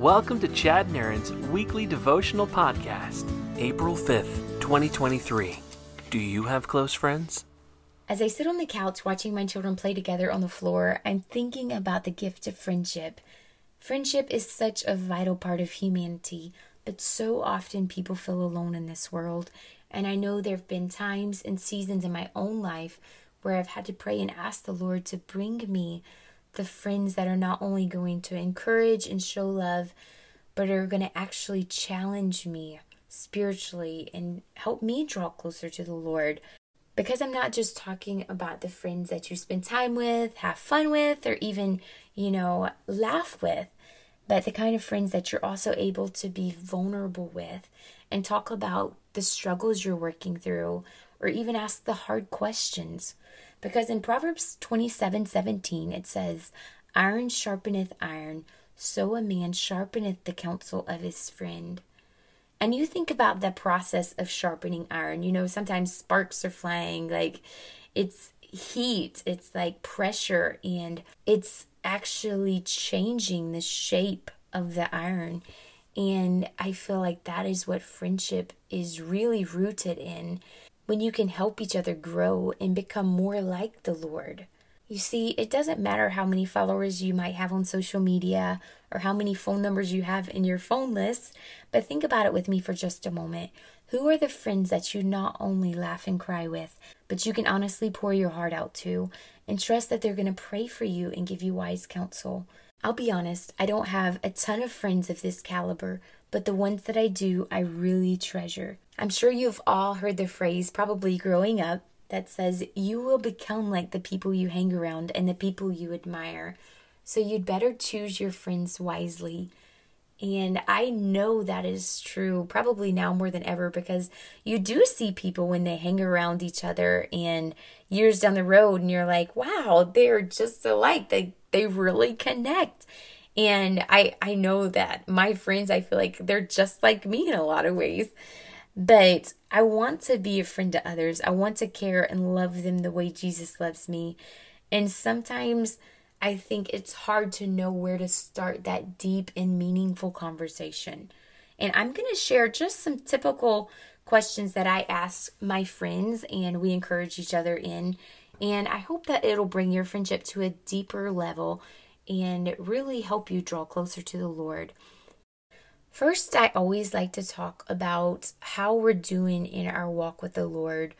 Welcome to Chad and Aaron's weekly devotional podcast, April 5th, 2023. Do you have close friends? As I sit on the couch watching my children play together on the floor, I'm thinking about the gift of friendship. Friendship is such a vital part of humanity, but so often people feel alone in this world. And I know there have been times and seasons in my own life where I've had to pray and ask the Lord to bring me the friends that are not only going to encourage and show love, but are going to actually challenge me spiritually and help me draw closer to the Lord. Because I'm not just talking about the friends that you spend time with, have fun with, or even, you know, laugh with, but the kind of friends that you're also able to be vulnerable with and talk about the struggles you're working through, or even ask the hard questions. Because in Proverbs 27 17, it says, Iron sharpeneth iron, so a man sharpeneth the counsel of his friend. And you think about the process of sharpening iron. You know, sometimes sparks are flying, like it's heat, it's like pressure, and it's actually changing the shape of the iron. And I feel like that is what friendship is really rooted in when you can help each other grow and become more like the Lord. You see, it doesn't matter how many followers you might have on social media or how many phone numbers you have in your phone list, but think about it with me for just a moment. Who are the friends that you not only laugh and cry with, but you can honestly pour your heart out to and trust that they're going to pray for you and give you wise counsel? I'll be honest, I don't have a ton of friends of this caliber, but the ones that I do, I really treasure. I'm sure you've all heard the phrase, probably growing up, that says, You will become like the people you hang around and the people you admire. So you'd better choose your friends wisely. And I know that is true probably now more than ever because you do see people when they hang around each other and years down the road and you're like, wow, they're just alike. They they really connect. And I I know that my friends I feel like they're just like me in a lot of ways. But I want to be a friend to others. I want to care and love them the way Jesus loves me. And sometimes I think it's hard to know where to start that deep and meaningful conversation. And I'm going to share just some typical questions that I ask my friends and we encourage each other in. And I hope that it'll bring your friendship to a deeper level and really help you draw closer to the Lord. First, I always like to talk about how we're doing in our walk with the Lord.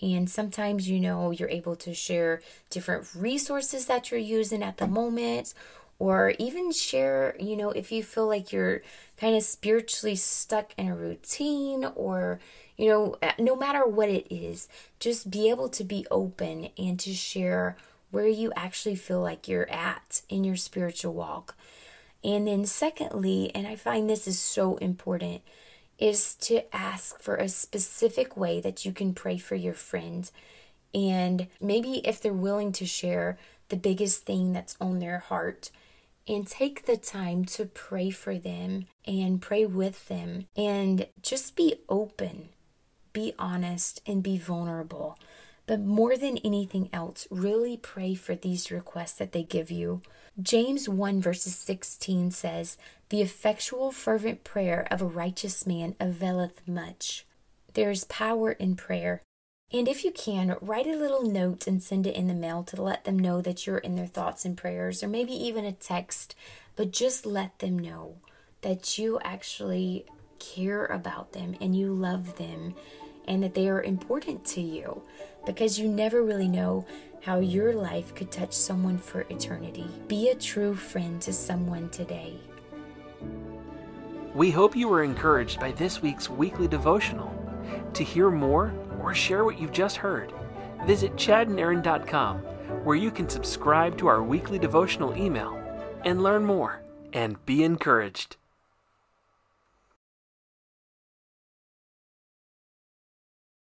And sometimes, you know, you're able to share different resources that you're using at the moment, or even share, you know, if you feel like you're kind of spiritually stuck in a routine, or, you know, no matter what it is, just be able to be open and to share where you actually feel like you're at in your spiritual walk. And then, secondly, and I find this is so important, is to ask for a specific way that you can pray for your friend. And maybe if they're willing to share the biggest thing that's on their heart, and take the time to pray for them and pray with them and just be open, be honest, and be vulnerable. But more than anything else, really pray for these requests that they give you. James 1 verses 16 says, The effectual fervent prayer of a righteous man availeth much. There is power in prayer. And if you can, write a little note and send it in the mail to let them know that you're in their thoughts and prayers, or maybe even a text, but just let them know that you actually care about them and you love them and that they are important to you because you never really know how your life could touch someone for eternity. Be a true friend to someone today. We hope you were encouraged by this week's weekly devotional. To hear more or share what you've just heard, visit chadandaaron.com where you can subscribe to our weekly devotional email and learn more and be encouraged.